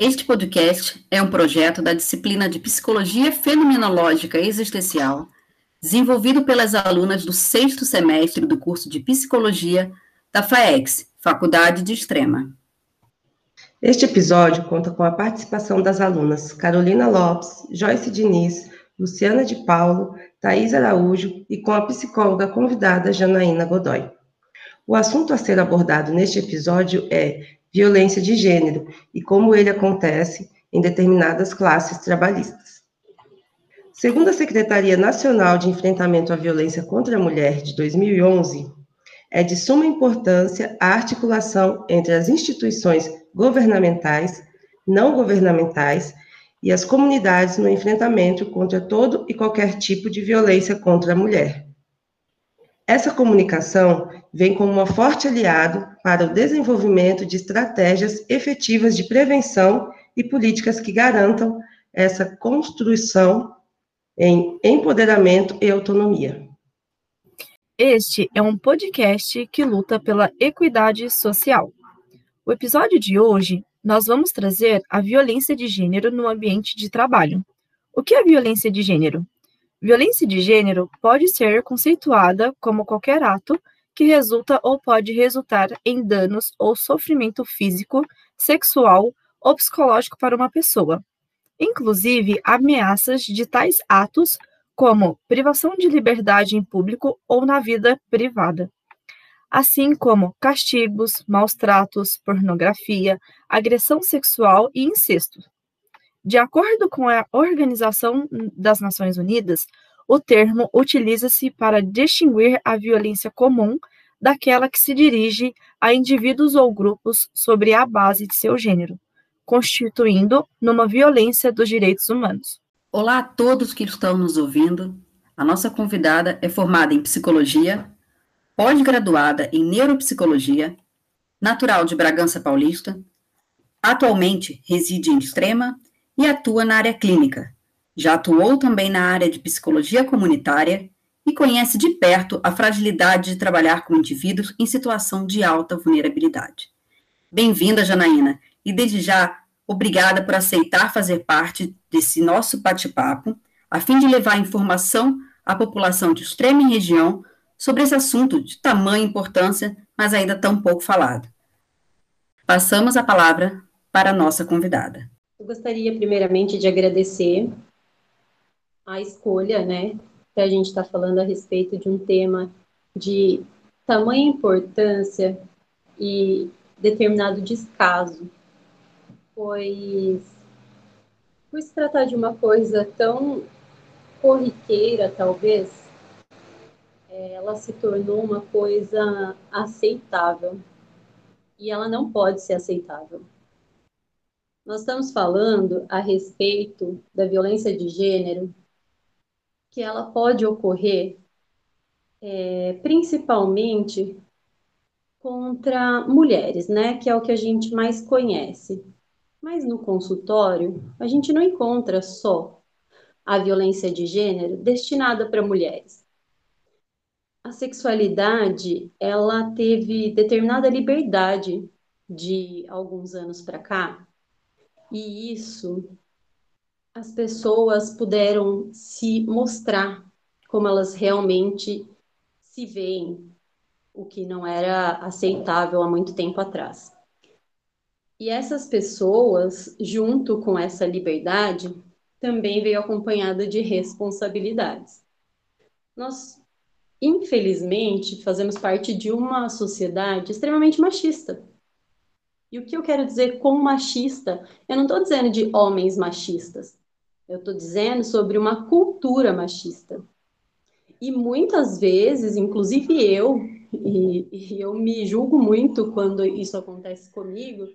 Este podcast é um projeto da disciplina de Psicologia Fenomenológica Existencial, desenvolvido pelas alunas do sexto semestre do curso de Psicologia da FAEX, Faculdade de Extrema. Este episódio conta com a participação das alunas Carolina Lopes, Joyce Diniz, Luciana de Paulo, Thais Araújo e com a psicóloga convidada Janaína Godoy. O assunto a ser abordado neste episódio é violência de gênero e como ele acontece em determinadas classes trabalhistas. Segundo a Secretaria Nacional de Enfrentamento à Violência contra a Mulher de 2011, é de suma importância a articulação entre as instituições governamentais, não governamentais e as comunidades no enfrentamento contra todo e qualquer tipo de violência contra a mulher. Essa comunicação vem como um forte aliado para o desenvolvimento de estratégias efetivas de prevenção e políticas que garantam essa construção em empoderamento e autonomia. Este é um podcast que luta pela equidade social. O episódio de hoje, nós vamos trazer a violência de gênero no ambiente de trabalho. O que é violência de gênero? Violência de gênero pode ser conceituada como qualquer ato que resulta ou pode resultar em danos ou sofrimento físico, sexual ou psicológico para uma pessoa, inclusive ameaças de tais atos como privação de liberdade em público ou na vida privada, assim como castigos, maus tratos, pornografia, agressão sexual e incesto. De acordo com a Organização das Nações Unidas, o termo utiliza-se para distinguir a violência comum daquela que se dirige a indivíduos ou grupos sobre a base de seu gênero, constituindo numa violência dos direitos humanos. Olá a todos que estão nos ouvindo. A nossa convidada é formada em psicologia, pós-graduada em neuropsicologia, natural de Bragança Paulista, atualmente reside em Extrema e atua na área clínica. Já atuou também na área de psicologia comunitária e conhece de perto a fragilidade de trabalhar com indivíduos em situação de alta vulnerabilidade. Bem-vinda, Janaína, e desde já, obrigada por aceitar fazer parte desse nosso bate-papo, a fim de levar informação à população de extrema região sobre esse assunto de tamanha importância, mas ainda tão pouco falado. Passamos a palavra para a nossa convidada. Eu gostaria, primeiramente, de agradecer a escolha, né, que a gente está falando a respeito de um tema de tamanha importância e determinado descaso, pois por se tratar de uma coisa tão corriqueira, talvez, é, ela se tornou uma coisa aceitável. E ela não pode ser aceitável. Nós estamos falando a respeito da violência de gênero, que ela pode ocorrer é, principalmente contra mulheres, né? Que é o que a gente mais conhece. Mas no consultório, a gente não encontra só a violência de gênero destinada para mulheres. A sexualidade, ela teve determinada liberdade de alguns anos para cá, e isso, as pessoas puderam se mostrar como elas realmente se veem, o que não era aceitável há muito tempo atrás. E essas pessoas, junto com essa liberdade, também veio acompanhada de responsabilidades. Nós, infelizmente, fazemos parte de uma sociedade extremamente machista. E o que eu quero dizer com machista? Eu não estou dizendo de homens machistas. Eu estou dizendo sobre uma cultura machista. E muitas vezes, inclusive eu, e, e eu me julgo muito quando isso acontece comigo,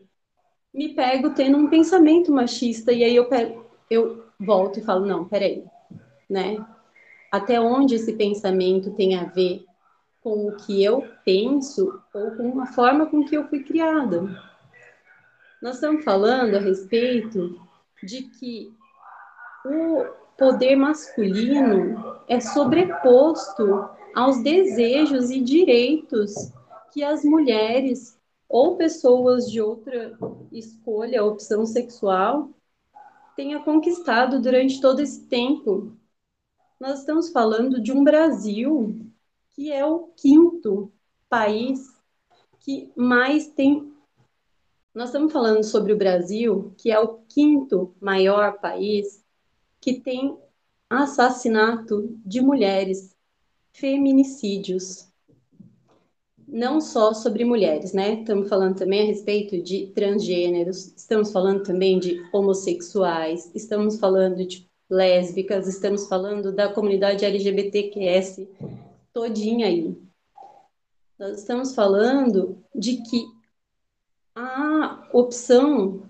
me pego tendo um pensamento machista e aí eu, pego, eu volto e falo, não, peraí, né? Até onde esse pensamento tem a ver com o que eu penso ou com a forma com que eu fui criada? Nós estamos falando a respeito de que o poder masculino é sobreposto aos desejos e direitos que as mulheres ou pessoas de outra escolha, opção sexual, tenha conquistado durante todo esse tempo. Nós estamos falando de um Brasil que é o quinto país que mais tem. Nós estamos falando sobre o Brasil, que é o quinto maior país que tem assassinato de mulheres, feminicídios. Não só sobre mulheres, né? Estamos falando também a respeito de transgêneros, estamos falando também de homossexuais, estamos falando de lésbicas, estamos falando da comunidade LGBTQS todinha aí. Nós estamos falando de que a opção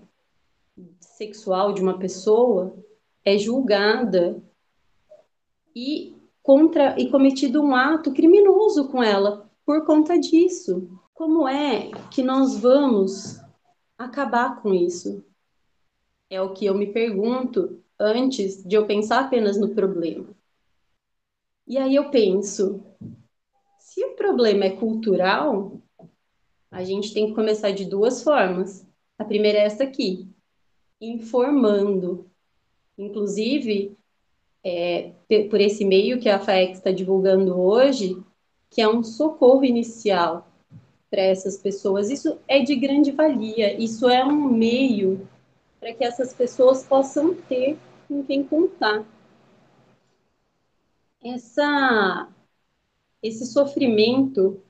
sexual de uma pessoa é julgada e contra e cometido um ato criminoso com ela por conta disso. Como é que nós vamos acabar com isso? É o que eu me pergunto antes de eu pensar apenas no problema. E aí eu penso, se o problema é cultural, a gente tem que começar de duas formas. A primeira é essa aqui, informando. Inclusive, é, por esse meio que a FAEX está divulgando hoje, que é um socorro inicial para essas pessoas. Isso é de grande valia, isso é um meio para que essas pessoas possam ter com quem contar. Essa, esse sofrimento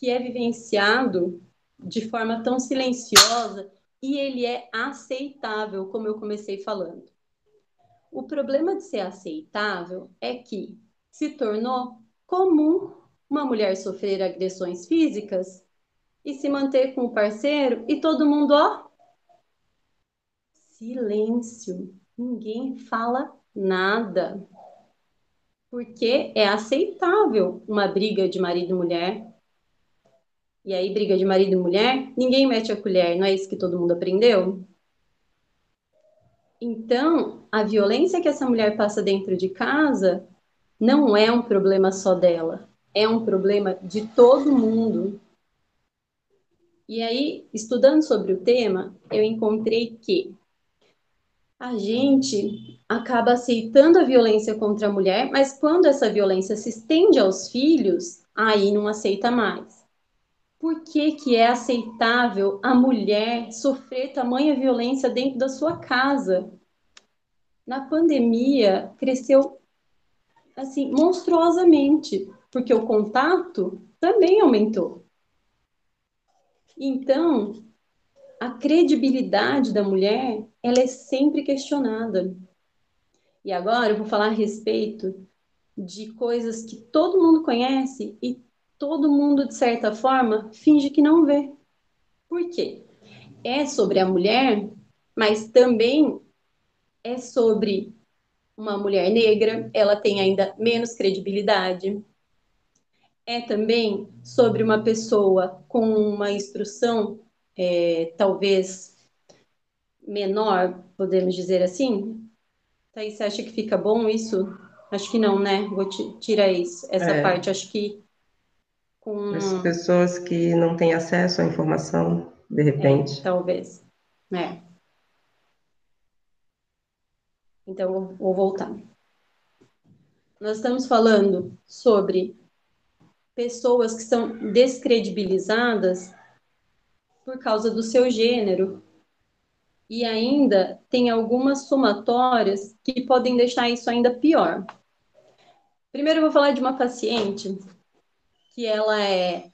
que é vivenciado de forma tão silenciosa e ele é aceitável, como eu comecei falando. O problema de ser aceitável é que se tornou comum uma mulher sofrer agressões físicas e se manter com o parceiro e todo mundo, ó, silêncio, ninguém fala nada. Porque é aceitável uma briga de marido e mulher. E aí, briga de marido e mulher, ninguém mete a colher, não é isso que todo mundo aprendeu? Então, a violência que essa mulher passa dentro de casa não é um problema só dela, é um problema de todo mundo. E aí, estudando sobre o tema, eu encontrei que a gente acaba aceitando a violência contra a mulher, mas quando essa violência se estende aos filhos, aí não aceita mais. Por que, que é aceitável a mulher sofrer tamanha violência dentro da sua casa? Na pandemia, cresceu assim monstruosamente, porque o contato também aumentou. Então, a credibilidade da mulher, ela é sempre questionada. E agora eu vou falar a respeito de coisas que todo mundo conhece e todo mundo, de certa forma, finge que não vê. Por quê? É sobre a mulher, mas também é sobre uma mulher negra, ela tem ainda menos credibilidade. É também sobre uma pessoa com uma instrução, é, talvez menor, podemos dizer assim. Thaís, você acha que fica bom isso? Acho que não, né? Vou tirar isso, essa é. parte. Acho que com... As pessoas que não têm acesso à informação, de repente. É, talvez. É. Então, vou voltar. Nós estamos falando sobre pessoas que são descredibilizadas por causa do seu gênero. E ainda tem algumas somatórias que podem deixar isso ainda pior. Primeiro, eu vou falar de uma paciente que ela é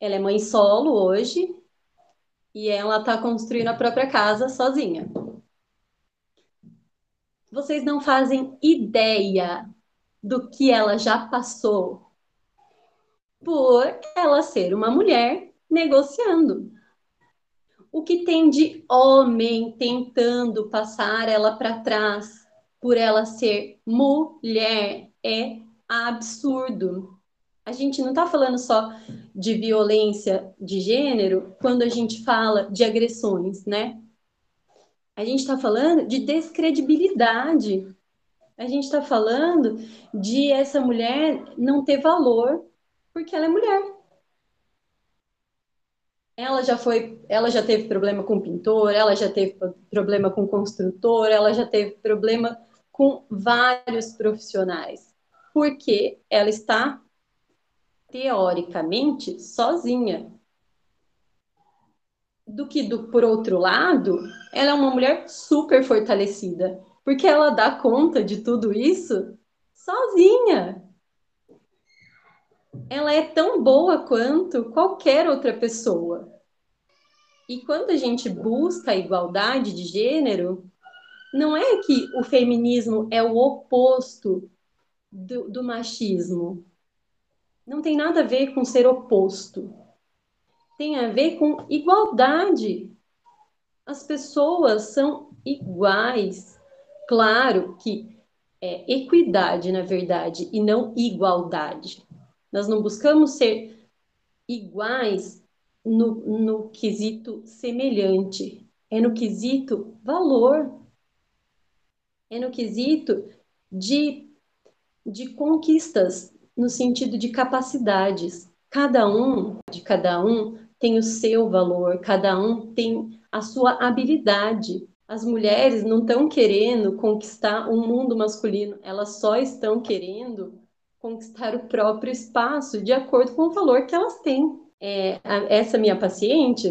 ela é mãe solo hoje e ela está construindo a própria casa sozinha. Vocês não fazem ideia do que ela já passou por ela ser uma mulher negociando. O que tem de homem tentando passar ela para trás por ela ser mulher é absurdo a gente não está falando só de violência de gênero quando a gente fala de agressões, né? A gente está falando de descredibilidade. A gente está falando de essa mulher não ter valor porque ela é mulher. ela já foi, ela já teve problema com pintor, ela já teve problema com construtor, ela já teve problema com vários profissionais, porque ela está teoricamente sozinha. Do que do por outro lado, ela é uma mulher super fortalecida, porque ela dá conta de tudo isso sozinha. Ela é tão boa quanto qualquer outra pessoa. E quando a gente busca a igualdade de gênero, não é que o feminismo é o oposto do, do machismo. Não tem nada a ver com ser oposto. Tem a ver com igualdade. As pessoas são iguais. Claro que é equidade, na verdade, e não igualdade. Nós não buscamos ser iguais no, no quesito semelhante, é no quesito valor, é no quesito de, de conquistas, no sentido de capacidades. Cada um, de cada um, tem o seu valor, cada um tem a sua habilidade. As mulheres não estão querendo conquistar o um mundo masculino, elas só estão querendo conquistar o próprio espaço de acordo com o valor que elas têm. É, essa minha paciente,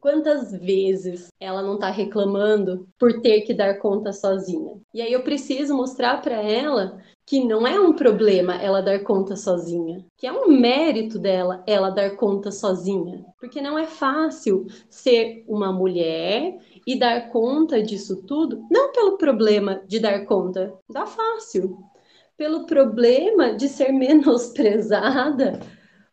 quantas vezes ela não está reclamando por ter que dar conta sozinha? E aí eu preciso mostrar para ela que não é um problema ela dar conta sozinha, que é um mérito dela ela dar conta sozinha, porque não é fácil ser uma mulher e dar conta disso tudo, não pelo problema de dar conta, dá fácil, pelo problema de ser menosprezada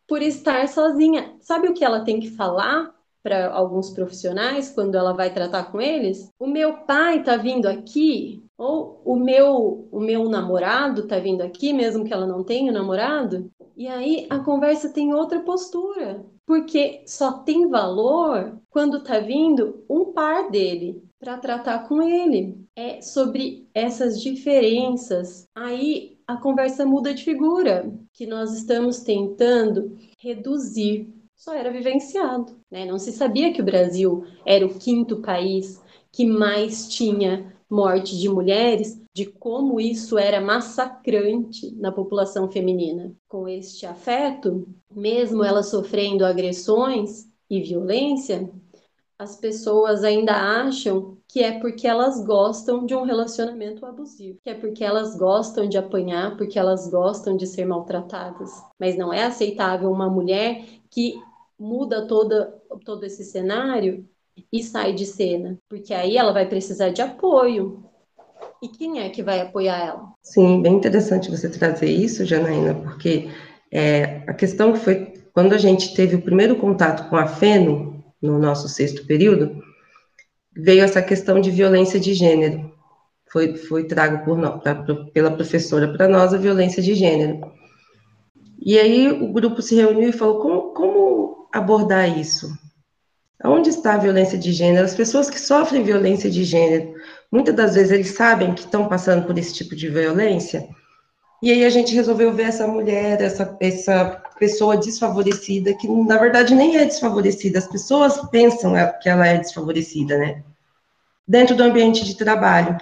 por estar sozinha. Sabe o que ela tem que falar para alguns profissionais quando ela vai tratar com eles? O meu pai está vindo aqui ou o meu o meu namorado está vindo aqui, mesmo que ela não tenha namorado, e aí a conversa tem outra postura, porque só tem valor quando está vindo um par dele para tratar com ele. É sobre essas diferenças. Aí a conversa muda de figura, que nós estamos tentando reduzir. Só era vivenciado, né? Não se sabia que o Brasil era o quinto país que mais tinha morte de mulheres, de como isso era massacrante na população feminina. Com este afeto, mesmo ela sofrendo agressões e violência, as pessoas ainda acham que é porque elas gostam de um relacionamento abusivo, que é porque elas gostam de apanhar, porque elas gostam de ser maltratadas. Mas não é aceitável uma mulher que muda toda, todo esse cenário e sai de cena, porque aí ela vai precisar de apoio. E quem é que vai apoiar ela? Sim, bem interessante você trazer isso, Janaína, porque é, a questão foi quando a gente teve o primeiro contato com a Feno, no nosso sexto período, veio essa questão de violência de gênero. Foi, foi trago por, pra, pela professora para nós a violência de gênero. E aí o grupo se reuniu e falou: como, como abordar isso? Onde está a violência de gênero? As pessoas que sofrem violência de gênero, muitas das vezes eles sabem que estão passando por esse tipo de violência. E aí a gente resolveu ver essa mulher, essa, essa pessoa desfavorecida, que na verdade nem é desfavorecida, as pessoas pensam que ela é desfavorecida, né? Dentro do ambiente de trabalho.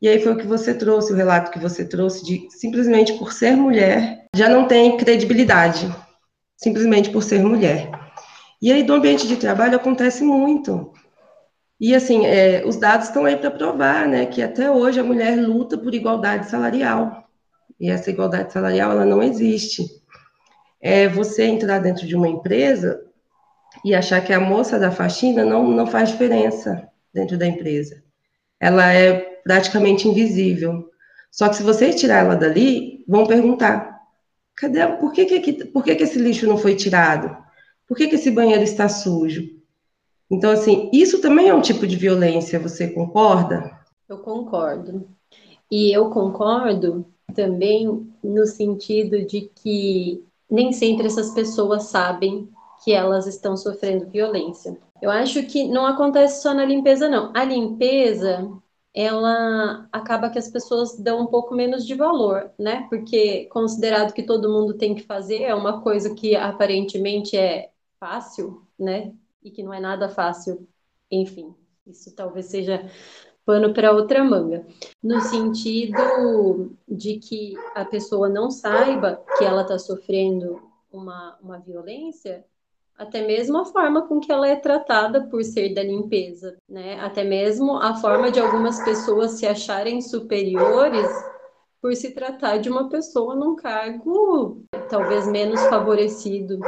E aí foi o que você trouxe, o relato que você trouxe, de simplesmente por ser mulher, já não tem credibilidade, simplesmente por ser mulher. E aí, do ambiente de trabalho acontece muito. E, assim, é, os dados estão aí para provar, né, que até hoje a mulher luta por igualdade salarial. E essa igualdade salarial, ela não existe. É você entrar dentro de uma empresa e achar que a moça da faxina não, não faz diferença dentro da empresa. Ela é praticamente invisível. Só que se você tirar ela dali, vão perguntar: cadê? Por que, que, por que, que esse lixo não foi tirado? Por que, que esse banheiro está sujo? Então, assim, isso também é um tipo de violência, você concorda? Eu concordo. E eu concordo também no sentido de que nem sempre essas pessoas sabem que elas estão sofrendo violência. Eu acho que não acontece só na limpeza, não. A limpeza, ela acaba que as pessoas dão um pouco menos de valor, né? Porque considerado que todo mundo tem que fazer, é uma coisa que aparentemente é fácil, né? E que não é nada fácil, enfim, isso talvez seja pano para outra manga, no sentido de que a pessoa não saiba que ela está sofrendo uma, uma violência, até mesmo a forma com que ela é tratada por ser da limpeza, né? Até mesmo a forma de algumas pessoas se acharem superiores por se tratar de uma pessoa num cargo talvez menos favorecido.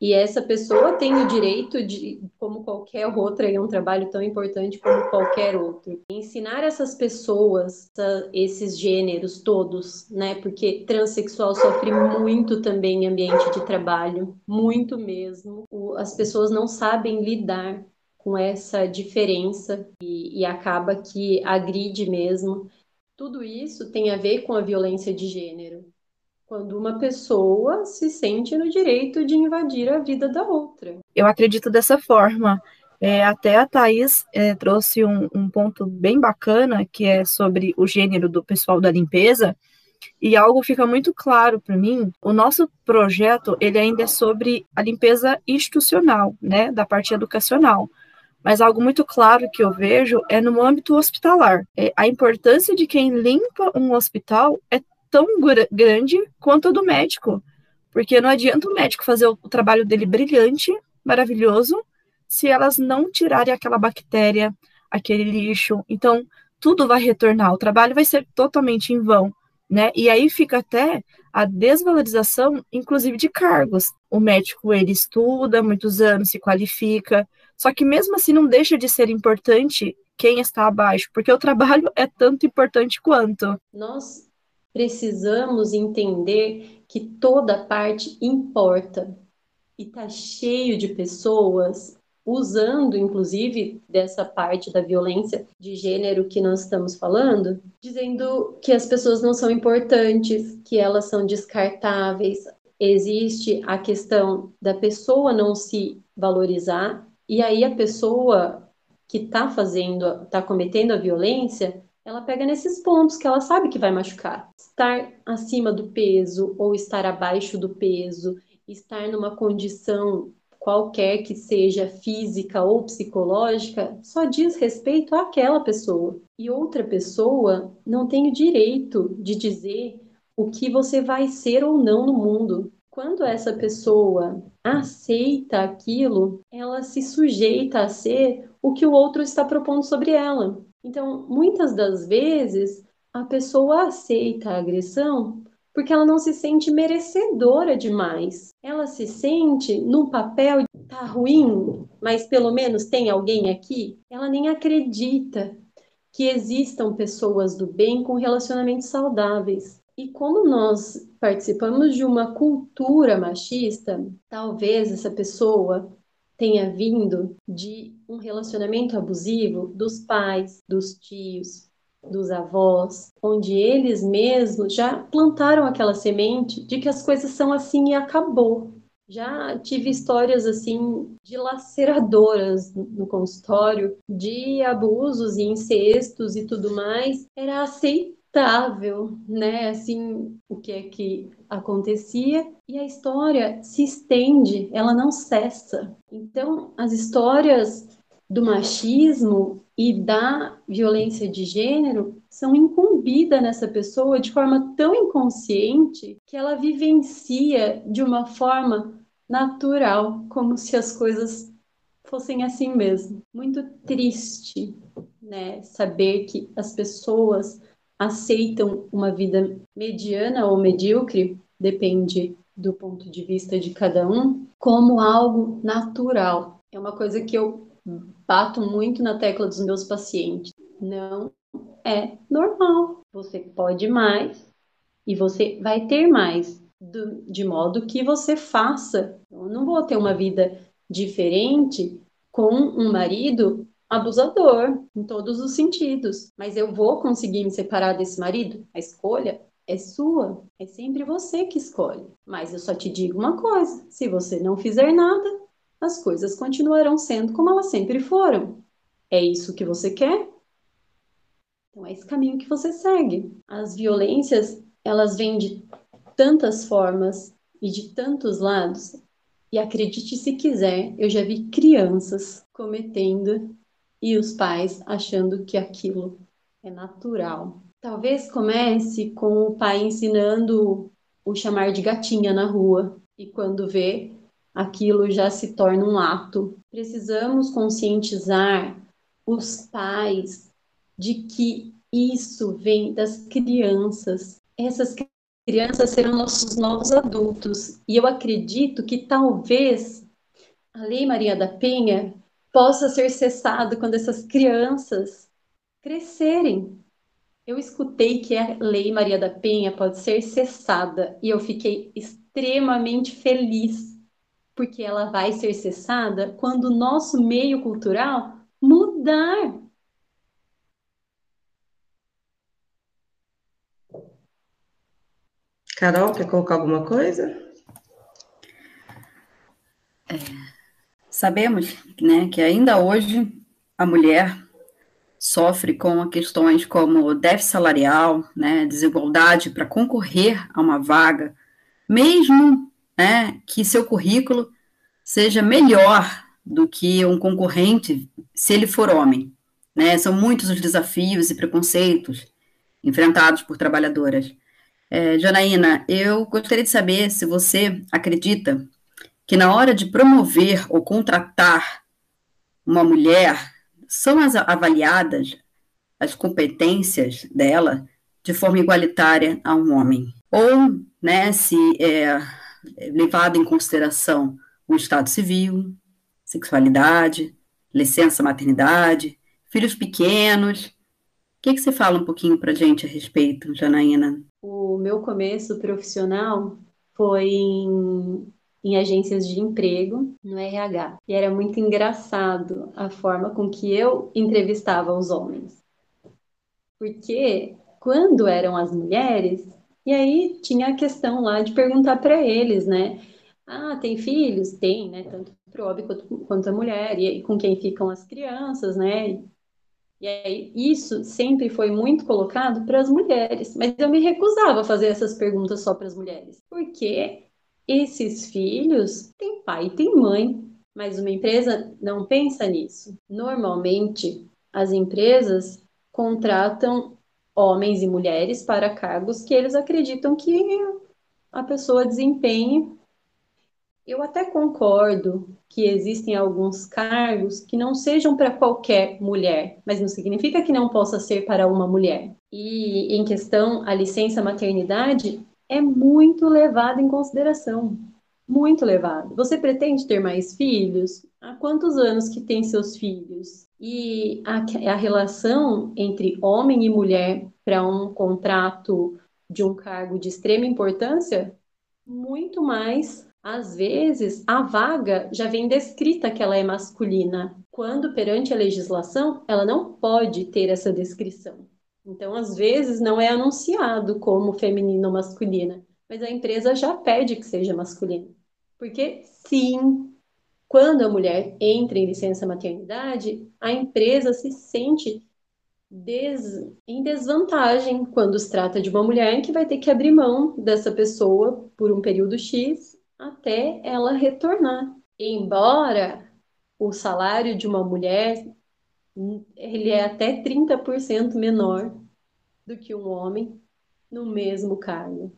E essa pessoa tem o direito de, como qualquer outra, é um trabalho tão importante como qualquer outro. Ensinar essas pessoas, esses gêneros todos, né? Porque transexual sofre muito também em ambiente de trabalho, muito mesmo. As pessoas não sabem lidar com essa diferença e, e acaba que agride mesmo. Tudo isso tem a ver com a violência de gênero. Quando uma pessoa se sente no direito de invadir a vida da outra. Eu acredito dessa forma. É, até a Thais é, trouxe um, um, ponto bem bacana, que é sobre o gênero do pessoal da limpeza, e algo fica muito claro para mim. O nosso projeto ele ainda é sobre a limpeza institucional, né, da parte educacional. Mas algo muito claro que eu vejo é no âmbito hospitalar. É, a importância de quem limpa um hospital é tão grande quanto a do médico. Porque não adianta o médico fazer o trabalho dele brilhante, maravilhoso, se elas não tirarem aquela bactéria, aquele lixo. Então, tudo vai retornar, o trabalho vai ser totalmente em vão. Né? E aí fica até a desvalorização, inclusive de cargos. O médico ele estuda muitos anos, se qualifica, só que mesmo assim não deixa de ser importante quem está abaixo, porque o trabalho é tanto importante quanto. Nós precisamos entender que toda parte importa. E tá cheio de pessoas usando, inclusive, dessa parte da violência de gênero que nós estamos falando, dizendo que as pessoas não são importantes, que elas são descartáveis. Existe a questão da pessoa não se valorizar e aí a pessoa que está fazendo, está cometendo a violência, ela pega nesses pontos que ela sabe que vai machucar. Estar acima do peso ou estar abaixo do peso, estar numa condição qualquer que seja física ou psicológica, só diz respeito àquela pessoa. E outra pessoa não tem o direito de dizer o que você vai ser ou não no mundo. Quando essa pessoa aceita aquilo, ela se sujeita a ser o que o outro está propondo sobre ela. Então, muitas das vezes, a pessoa aceita a agressão porque ela não se sente merecedora demais. Ela se sente no papel tá ruim, mas pelo menos tem alguém aqui. Ela nem acredita que existam pessoas do bem com relacionamentos saudáveis. E como nós participamos de uma cultura machista, talvez essa pessoa tenha vindo de um relacionamento abusivo dos pais, dos tios, dos avós, onde eles mesmos já plantaram aquela semente de que as coisas são assim e acabou. Já tive histórias assim dilaceradoras no consultório de abusos e incestos e tudo mais. Era aceitável estável, né? Assim, o que é que acontecia e a história se estende, ela não cessa. Então, as histórias do machismo e da violência de gênero são incumbidas nessa pessoa de forma tão inconsciente que ela vivencia de uma forma natural, como se as coisas fossem assim mesmo. Muito triste, né, saber que as pessoas aceitam uma vida mediana ou medíocre, depende do ponto de vista de cada um, como algo natural. É uma coisa que eu bato muito na tecla dos meus pacientes. Não é normal. Você pode mais e você vai ter mais, do, de modo que você faça. Eu não vou ter uma vida diferente com um marido abusador em todos os sentidos. Mas eu vou conseguir me separar desse marido? A escolha é sua, é sempre você que escolhe. Mas eu só te digo uma coisa: se você não fizer nada, as coisas continuarão sendo como elas sempre foram. É isso que você quer? Então é esse caminho que você segue. As violências, elas vêm de tantas formas e de tantos lados. E acredite se quiser, eu já vi crianças cometendo e os pais achando que aquilo é natural. Talvez comece com o pai ensinando o chamar de gatinha na rua e quando vê, aquilo já se torna um ato. Precisamos conscientizar os pais de que isso vem das crianças. Essas crianças serão nossos novos adultos. E eu acredito que talvez a Lei Maria da Penha possa ser cessado quando essas crianças crescerem. Eu escutei que a Lei Maria da Penha pode ser cessada e eu fiquei extremamente feliz, porque ela vai ser cessada quando o nosso meio cultural mudar. Carol, quer colocar alguma coisa? Sabemos né, que ainda hoje a mulher sofre com questões como déficit salarial, né, desigualdade para concorrer a uma vaga, mesmo né, que seu currículo seja melhor do que um concorrente se ele for homem. Né? São muitos os desafios e preconceitos enfrentados por trabalhadoras. É, Janaína, eu gostaria de saber se você acredita que na hora de promover ou contratar uma mulher, são as avaliadas as competências dela de forma igualitária a um homem. Ou, né, se é levado em consideração o estado civil, sexualidade, licença maternidade, filhos pequenos. O que, que você fala um pouquinho para gente a respeito, Janaína? O meu começo profissional foi em, em agências de emprego no RH. E era muito engraçado a forma com que eu entrevistava os homens. Porque quando eram as mulheres, e aí tinha a questão lá de perguntar para eles, né? Ah, tem filhos? Tem, né? Tanto para o homem quanto, quanto a mulher. E, e com quem ficam as crianças, né? E aí, isso sempre foi muito colocado para as mulheres, mas eu me recusava a fazer essas perguntas só para as mulheres, porque esses filhos têm pai e têm mãe, mas uma empresa não pensa nisso. Normalmente, as empresas contratam homens e mulheres para cargos que eles acreditam que a pessoa desempenhe eu até concordo que existem alguns cargos que não sejam para qualquer mulher, mas não significa que não possa ser para uma mulher. E em questão a licença maternidade é muito levada em consideração, muito levado. Você pretende ter mais filhos? Há quantos anos que tem seus filhos? E a, a relação entre homem e mulher para um contrato de um cargo de extrema importância muito mais às vezes, a vaga já vem descrita que ela é masculina, quando perante a legislação ela não pode ter essa descrição. Então, às vezes, não é anunciado como feminino ou masculina, mas a empresa já pede que seja masculina. Porque, sim, quando a mulher entra em licença maternidade, a empresa se sente des... em desvantagem quando se trata de uma mulher que vai ter que abrir mão dessa pessoa por um período X até ela retornar. Embora o salário de uma mulher ele é até 30% menor do que um homem no mesmo cargo.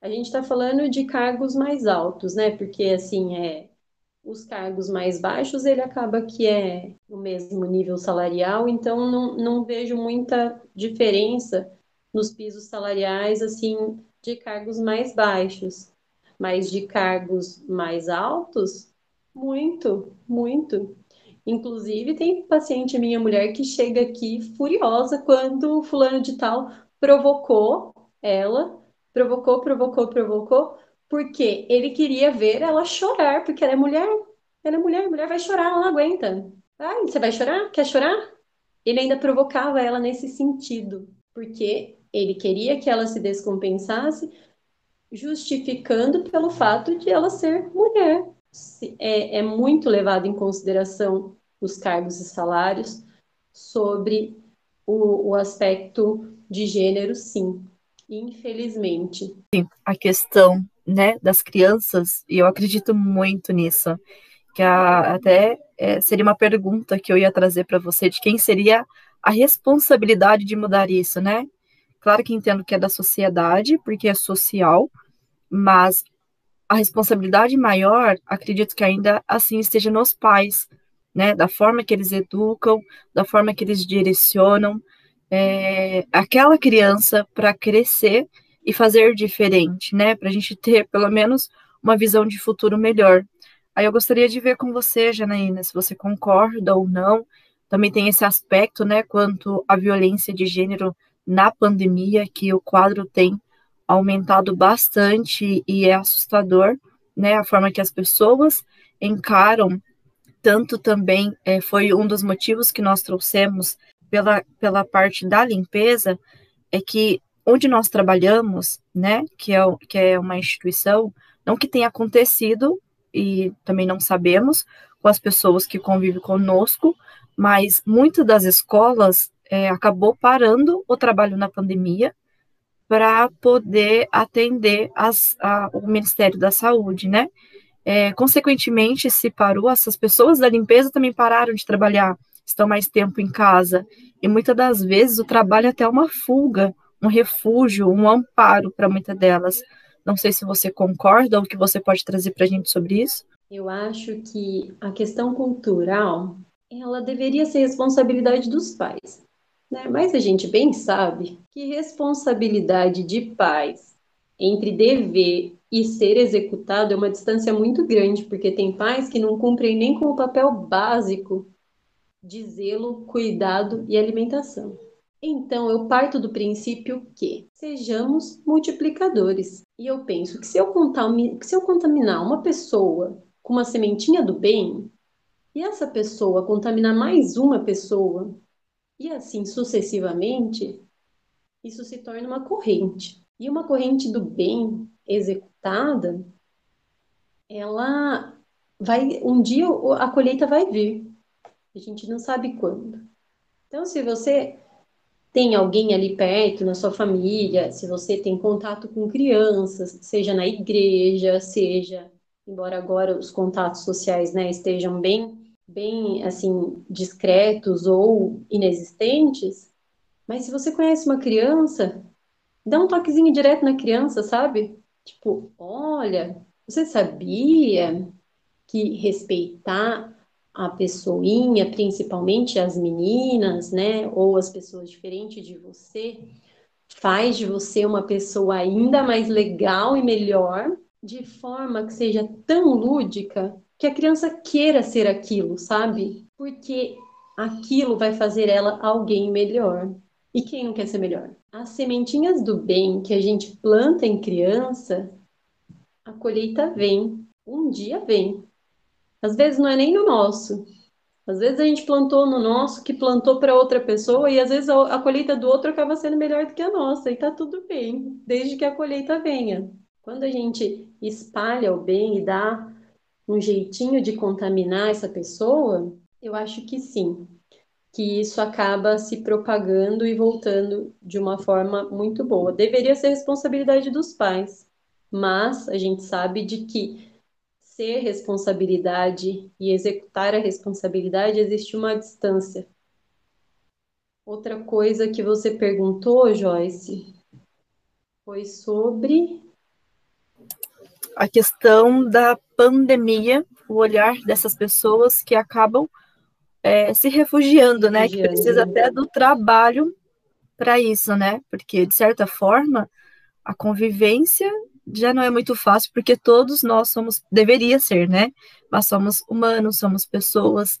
A gente está falando de cargos mais altos, né? Porque assim é os cargos mais baixos ele acaba que é no mesmo nível salarial, então não, não vejo muita diferença nos pisos salariais assim de cargos mais baixos mas de cargos mais altos, muito, muito. Inclusive, tem paciente minha mulher que chega aqui furiosa quando fulano de tal provocou ela, provocou, provocou, provocou, porque ele queria ver ela chorar, porque ela é mulher. Ela é mulher, mulher vai chorar, ela não aguenta. Ah, você vai chorar? Quer chorar? Ele ainda provocava ela nesse sentido, porque ele queria que ela se descompensasse justificando pelo fato de ela ser mulher. É, é muito levado em consideração os cargos e salários sobre o, o aspecto de gênero, sim, infelizmente. Sim, a questão né, das crianças, e eu acredito muito nisso, que a, até é, seria uma pergunta que eu ia trazer para você, de quem seria a responsabilidade de mudar isso, né? Claro que entendo que é da sociedade, porque é social, mas a responsabilidade maior, acredito que ainda assim esteja nos pais, né? Da forma que eles educam, da forma que eles direcionam é, aquela criança para crescer e fazer diferente, né? Para a gente ter pelo menos uma visão de futuro melhor. Aí eu gostaria de ver com você, Janaína, se você concorda ou não. Também tem esse aspecto, né, quanto à violência de gênero na pandemia, que o quadro tem aumentado bastante e é assustador, né, a forma que as pessoas encaram. Tanto também é, foi um dos motivos que nós trouxemos pela, pela parte da limpeza, é que onde nós trabalhamos, né, que é, que é uma instituição, não que tenha acontecido, e também não sabemos, com as pessoas que convivem conosco, mas muitas das escolas é, acabou parando o trabalho na pandemia para poder atender as, a, o Ministério da Saúde, né? É, consequentemente, se parou, essas pessoas da limpeza também pararam de trabalhar, estão mais tempo em casa, e muitas das vezes o trabalho é até uma fuga, um refúgio, um amparo para muitas delas. Não sei se você concorda ou o que você pode trazer para a gente sobre isso. Eu acho que a questão cultural ela deveria ser responsabilidade dos pais. Né? Mas a gente bem sabe que responsabilidade de pais entre dever e ser executado é uma distância muito grande, porque tem pais que não cumprem nem com o papel básico de zelo, cuidado e alimentação. Então, eu parto do princípio que sejamos multiplicadores. E eu penso que se eu, se eu contaminar uma pessoa com uma sementinha do bem, e essa pessoa contaminar mais uma pessoa, e assim sucessivamente, isso se torna uma corrente. E uma corrente do bem executada, ela vai, um dia a colheita vai vir. A gente não sabe quando. Então, se você tem alguém ali perto na sua família, se você tem contato com crianças, seja na igreja, seja, embora agora os contatos sociais né, estejam bem, bem assim discretos ou inexistentes, mas se você conhece uma criança, dá um toquezinho direto na criança, sabe? Tipo, olha, você sabia que respeitar a pessoinha, principalmente as meninas, né, ou as pessoas diferentes de você, faz de você uma pessoa ainda mais legal e melhor, de forma que seja tão lúdica que a criança queira ser aquilo, sabe? Porque aquilo vai fazer ela alguém melhor. E quem não quer ser melhor? As sementinhas do bem que a gente planta em criança, a colheita vem, um dia vem. Às vezes não é nem no nosso. Às vezes a gente plantou no nosso, que plantou para outra pessoa, e às vezes a, colheita do outro acaba sendo melhor do que a nossa, e tá tudo bem, desde que a colheita venha. Quando a gente espalha o bem e dá um jeitinho de contaminar essa pessoa, eu acho que sim, que isso acaba se propagando e voltando de uma forma muito boa. Deveria ser responsabilidade dos pais, mas a gente sabe de que ser responsabilidade e executar a responsabilidade, existe uma distância. Outra coisa que você perguntou, Joyce, foi sobre a questão da pandemia, o olhar dessas pessoas que acabam é, se refugiando, né? Que precisa até do trabalho para isso, né? Porque, de certa forma, a convivência já não é muito fácil, porque todos nós somos, deveria ser, né? Mas somos humanos, somos pessoas.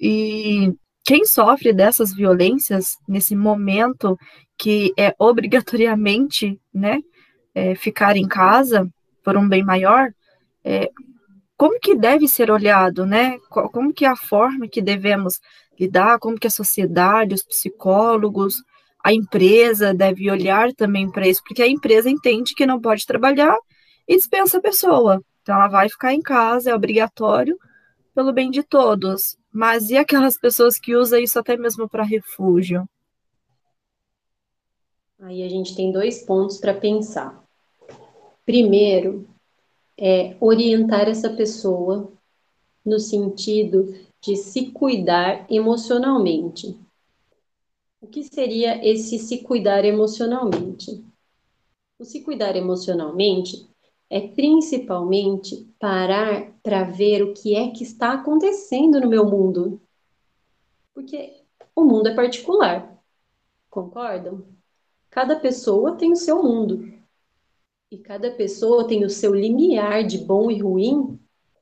E quem sofre dessas violências nesse momento que é obrigatoriamente, né, é, ficar em casa por um bem maior, é, como que deve ser olhado, né? Como que é a forma que devemos lidar, como que a sociedade, os psicólogos, a empresa deve olhar também para isso, porque a empresa entende que não pode trabalhar e dispensa a pessoa. Então, ela vai ficar em casa, é obrigatório, pelo bem de todos. Mas e aquelas pessoas que usam isso até mesmo para refúgio? Aí a gente tem dois pontos para pensar. Primeiro, é orientar essa pessoa no sentido de se cuidar emocionalmente. O que seria esse se cuidar emocionalmente? O se cuidar emocionalmente é principalmente parar para ver o que é que está acontecendo no meu mundo. Porque o mundo é particular. Concordam? Cada pessoa tem o seu mundo. E cada pessoa tem o seu limiar de bom e ruim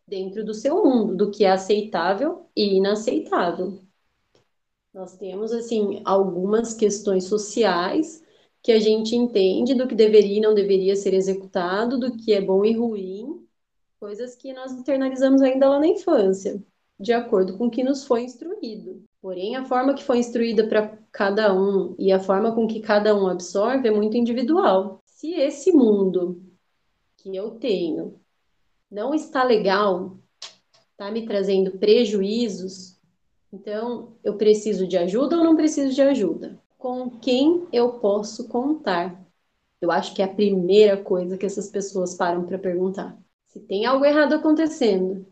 dentro do seu mundo, do que é aceitável e inaceitável. Nós temos, assim, algumas questões sociais que a gente entende do que deveria e não deveria ser executado, do que é bom e ruim, coisas que nós internalizamos ainda lá na infância, de acordo com o que nos foi instruído. Porém, a forma que foi instruída para cada um e a forma com que cada um absorve é muito individual. Se esse mundo que eu tenho não está legal, está me trazendo prejuízos, então eu preciso de ajuda ou não preciso de ajuda? com quem eu posso contar? Eu acho que é a primeira coisa que essas pessoas param para perguntar. Se tem algo errado acontecendo,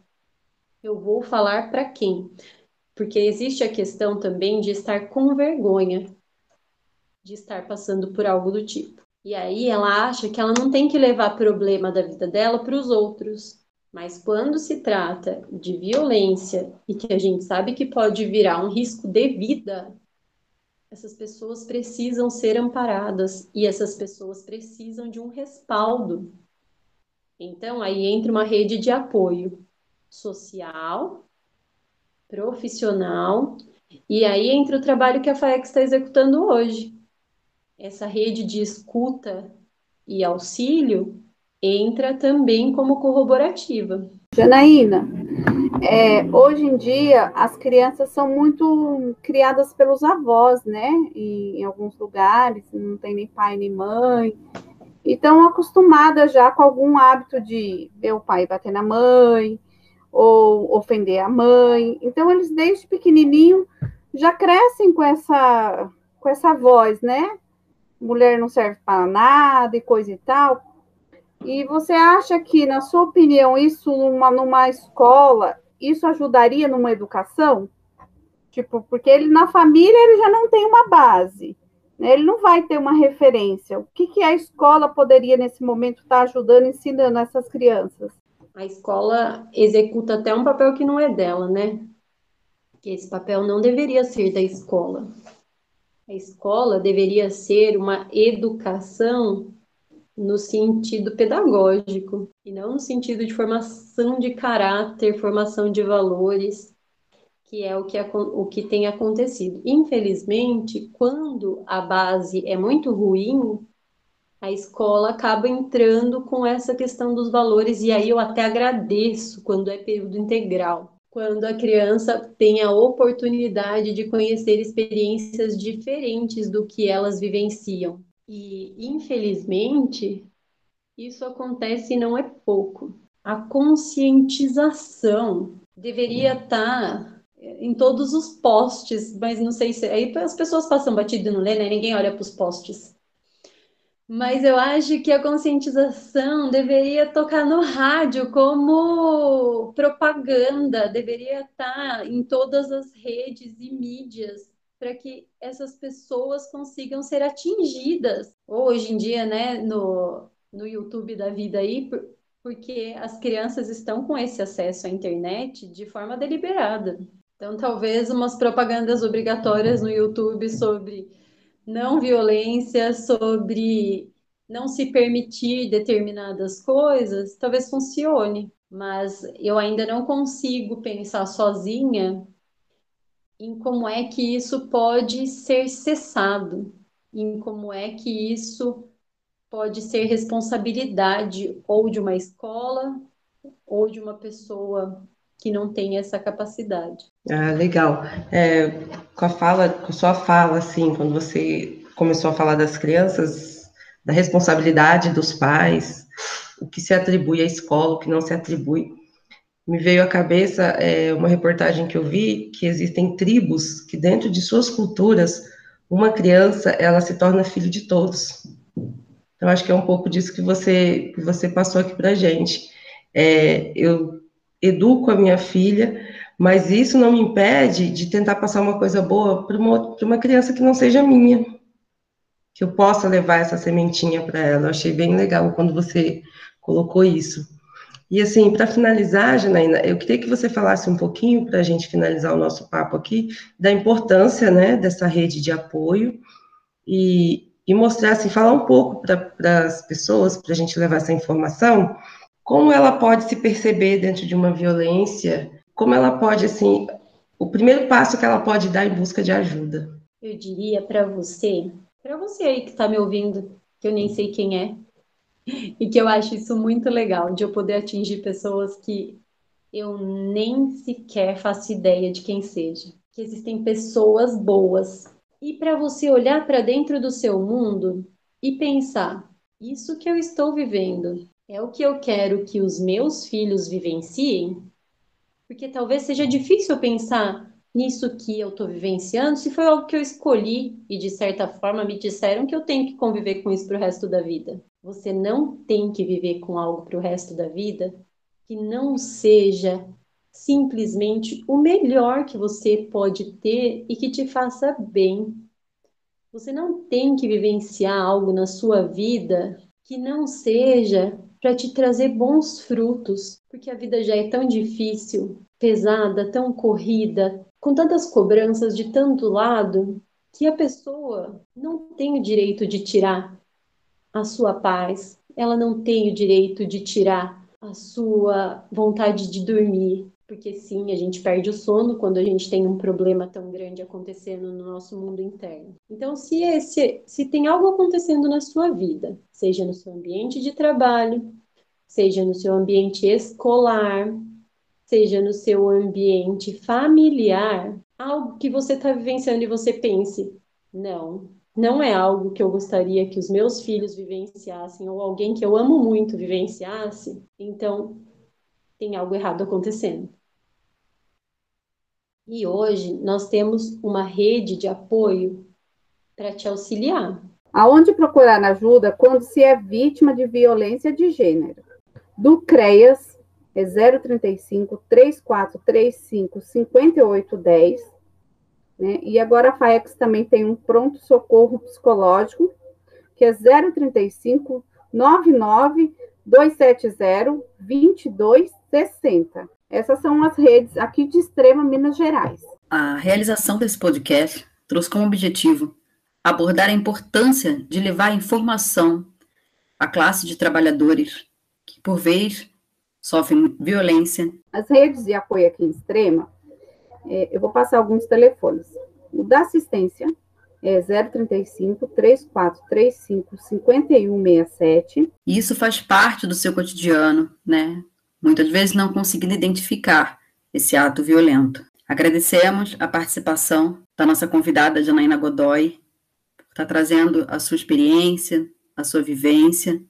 eu vou falar para quem? Porque existe a questão também de estar com vergonha de estar passando por algo do tipo. E aí ela acha que ela não tem que levar problema da vida dela para os outros. Mas quando se trata de violência e que a gente sabe que pode virar um risco de vida, essas pessoas precisam ser amparadas e essas pessoas precisam de um respaldo. Então, aí entra uma rede de apoio social, profissional, e aí entra o trabalho que a FAEC está executando hoje. Essa rede de escuta e auxílio entra também como corroborativa. Janaína, é, hoje em dia as crianças são muito criadas pelos avós, né? E, em alguns lugares não tem nem pai nem mãe. E estão acostumadas já com algum hábito de ver o pai bater na mãe ou ofender a mãe. Então eles desde pequenininho já crescem com essa com essa voz, né? Mulher não serve para nada e coisa e tal. E você acha que, na sua opinião, isso numa, numa escola, isso ajudaria numa educação? Tipo, porque ele na família ele já não tem uma base, né? ele não vai ter uma referência. O que, que a escola poderia, nesse momento, estar tá ajudando, ensinando essas crianças? A escola executa até um papel que não é dela, né? Que esse papel não deveria ser da escola. A escola deveria ser uma educação no sentido pedagógico e não no sentido de formação de caráter, formação de valores, que é o que, o que tem acontecido. Infelizmente, quando a base é muito ruim, a escola acaba entrando com essa questão dos valores, e aí eu até agradeço quando é período integral, quando a criança tem a oportunidade de conhecer experiências diferentes do que elas vivenciam. E, infelizmente, isso acontece e não é pouco. A conscientização deveria estar em todos os postes, mas não sei se. Aí as pessoas passam batido e não lê, né? Ninguém olha para os postes. Mas eu acho que a conscientização deveria tocar no rádio como propaganda, deveria estar em todas as redes e mídias para que essas pessoas consigam ser atingidas. Hoje em dia, né, no, no YouTube da vida aí, porque as crianças estão com esse acesso à internet de forma deliberada. Então, talvez umas propagandas obrigatórias no YouTube sobre não violência, sobre não se permitir determinadas coisas, talvez funcione. Mas eu ainda não consigo pensar sozinha em como é que isso pode ser cessado, em como é que isso pode ser responsabilidade ou de uma escola ou de uma pessoa que não tem essa capacidade. Ah, legal. É, com a fala, com a sua fala, assim, quando você começou a falar das crianças, da responsabilidade dos pais, o que se atribui à escola, o que não se atribui me veio à cabeça é, uma reportagem que eu vi que existem tribos que dentro de suas culturas uma criança ela se torna filho de todos. Então acho que é um pouco disso que você que você passou aqui para gente. é, eu educo a minha filha, mas isso não me impede de tentar passar uma coisa boa para uma, uma criança que não seja minha, que eu possa levar essa sementinha para ela. Eu achei bem legal quando você colocou isso. E assim, para finalizar, Janaína, eu queria que você falasse um pouquinho, para a gente finalizar o nosso papo aqui, da importância né, dessa rede de apoio e, e mostrar, assim, falar um pouco para as pessoas, para a gente levar essa informação, como ela pode se perceber dentro de uma violência, como ela pode, assim, o primeiro passo que ela pode dar em busca de ajuda. Eu diria para você, para você aí que está me ouvindo, que eu nem sei quem é, e que eu acho isso muito legal, de eu poder atingir pessoas que eu nem sequer faço ideia de quem seja. Que existem pessoas boas. E para você olhar para dentro do seu mundo e pensar: isso que eu estou vivendo é o que eu quero que os meus filhos vivenciem? Porque talvez seja difícil pensar nisso que eu estou vivenciando se foi algo que eu escolhi e de certa forma me disseram que eu tenho que conviver com isso para o resto da vida. Você não tem que viver com algo para o resto da vida que não seja simplesmente o melhor que você pode ter e que te faça bem. Você não tem que vivenciar algo na sua vida que não seja para te trazer bons frutos, porque a vida já é tão difícil, pesada, tão corrida, com tantas cobranças de tanto lado, que a pessoa não tem o direito de tirar a sua paz, ela não tem o direito de tirar a sua vontade de dormir, porque sim, a gente perde o sono quando a gente tem um problema tão grande acontecendo no nosso mundo interno. Então, se esse, se tem algo acontecendo na sua vida, seja no seu ambiente de trabalho, seja no seu ambiente escolar, seja no seu ambiente familiar, algo que você está vivenciando e você pense, não, não é algo que eu gostaria que os meus filhos vivenciassem ou alguém que eu amo muito vivenciasse, então tem algo errado acontecendo. E hoje nós temos uma rede de apoio para te auxiliar. Aonde procurar ajuda quando se é vítima de violência de gênero? Do CREAS é 035 3435 5810 né? E agora a FAEX também tem um pronto-socorro psicológico, que é 035 99 270 2260. Essas são as redes aqui de Extrema Minas Gerais. A realização desse podcast trouxe como objetivo abordar a importância de levar informação à classe de trabalhadores que, por vez, sofrem violência. As redes de apoio aqui em Extrema é, eu vou passar alguns telefones. O da assistência é 035 3435 5167. Isso faz parte do seu cotidiano, né? Muitas vezes não conseguindo identificar esse ato violento. Agradecemos a participação da nossa convidada Janaína Godoy, por estar trazendo a sua experiência, a sua vivência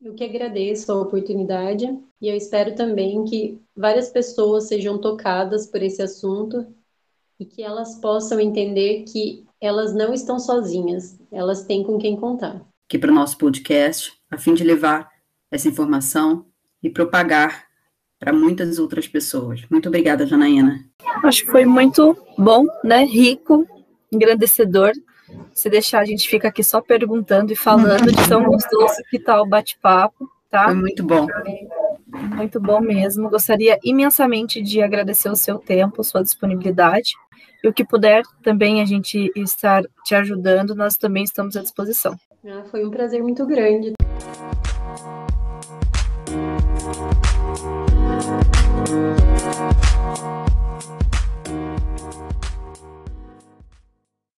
eu que agradeço a oportunidade e eu espero também que várias pessoas sejam tocadas por esse assunto e que elas possam entender que elas não estão sozinhas, elas têm com quem contar. Aqui para o nosso podcast, a fim de levar essa informação e propagar para muitas outras pessoas. Muito obrigada, Janaína. Acho que foi muito bom, né? Rico, engrandecedor se deixar, a gente fica aqui só perguntando e falando de tão gostoso que tá o bate-papo, tá? Foi muito bom. Muito bom mesmo. Gostaria imensamente de agradecer o seu tempo, sua disponibilidade. E o que puder também a gente estar te ajudando, nós também estamos à disposição. Ah, foi um prazer muito grande.